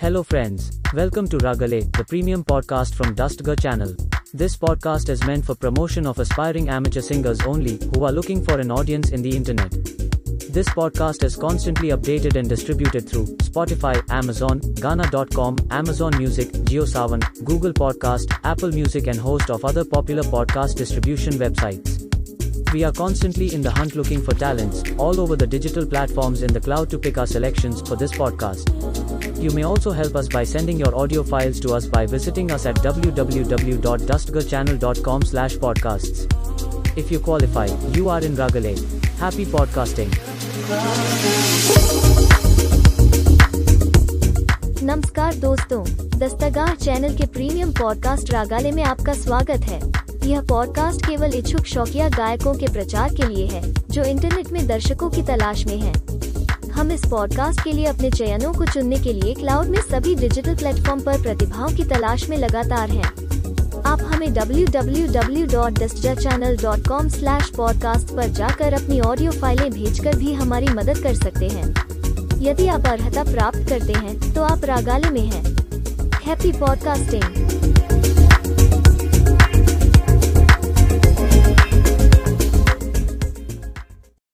Hello, friends. Welcome to Raagalay, the premium podcast from Dastgah channel. This podcast is meant for promotion of aspiring amateur singers only who are looking for an audience in the internet. This podcast is constantly updated and distributed through Spotify, Amazon, Gaana.com, Amazon Music, JioSaavn, Google Podcast, Apple Music, and host of other popular podcast distribution websites. We are constantly in the hunt looking for talents, all over the digital platforms in the cloud to pick our selections for this podcast. You may also help us by sending your audio files to us by visiting us at www.dastgahchannel.com slash podcasts. If you qualify, you are in Raagalay. Happy podcasting. नमस्कार दोस्तों Dastgah channel के premium podcast रागालय में आपका स्वागत है यह podcast केवल इच्छुक शौकिया गायकों के प्रचार के लिए है, जो इंटरनेट में दर्शकों की तलाश में हैं। हम इस पॉडकास्ट के लिए अपने चयनों को चुनने के लिए क्लाउड में सभी डिजिटल प्लेटफॉर्म पर प्रतिभाओं की तलाश में लगातार हैं। आप हमें www.dustjachannel.com/podcast पर जाकर अपनी ऑडियो फाइलें भेजकर भी हमारी मदद कर सकते हैं यदि आप अर्हता प्राप्त करते हैं तो आप रागाले में हैं हैप्पी पॉडकास्टिंग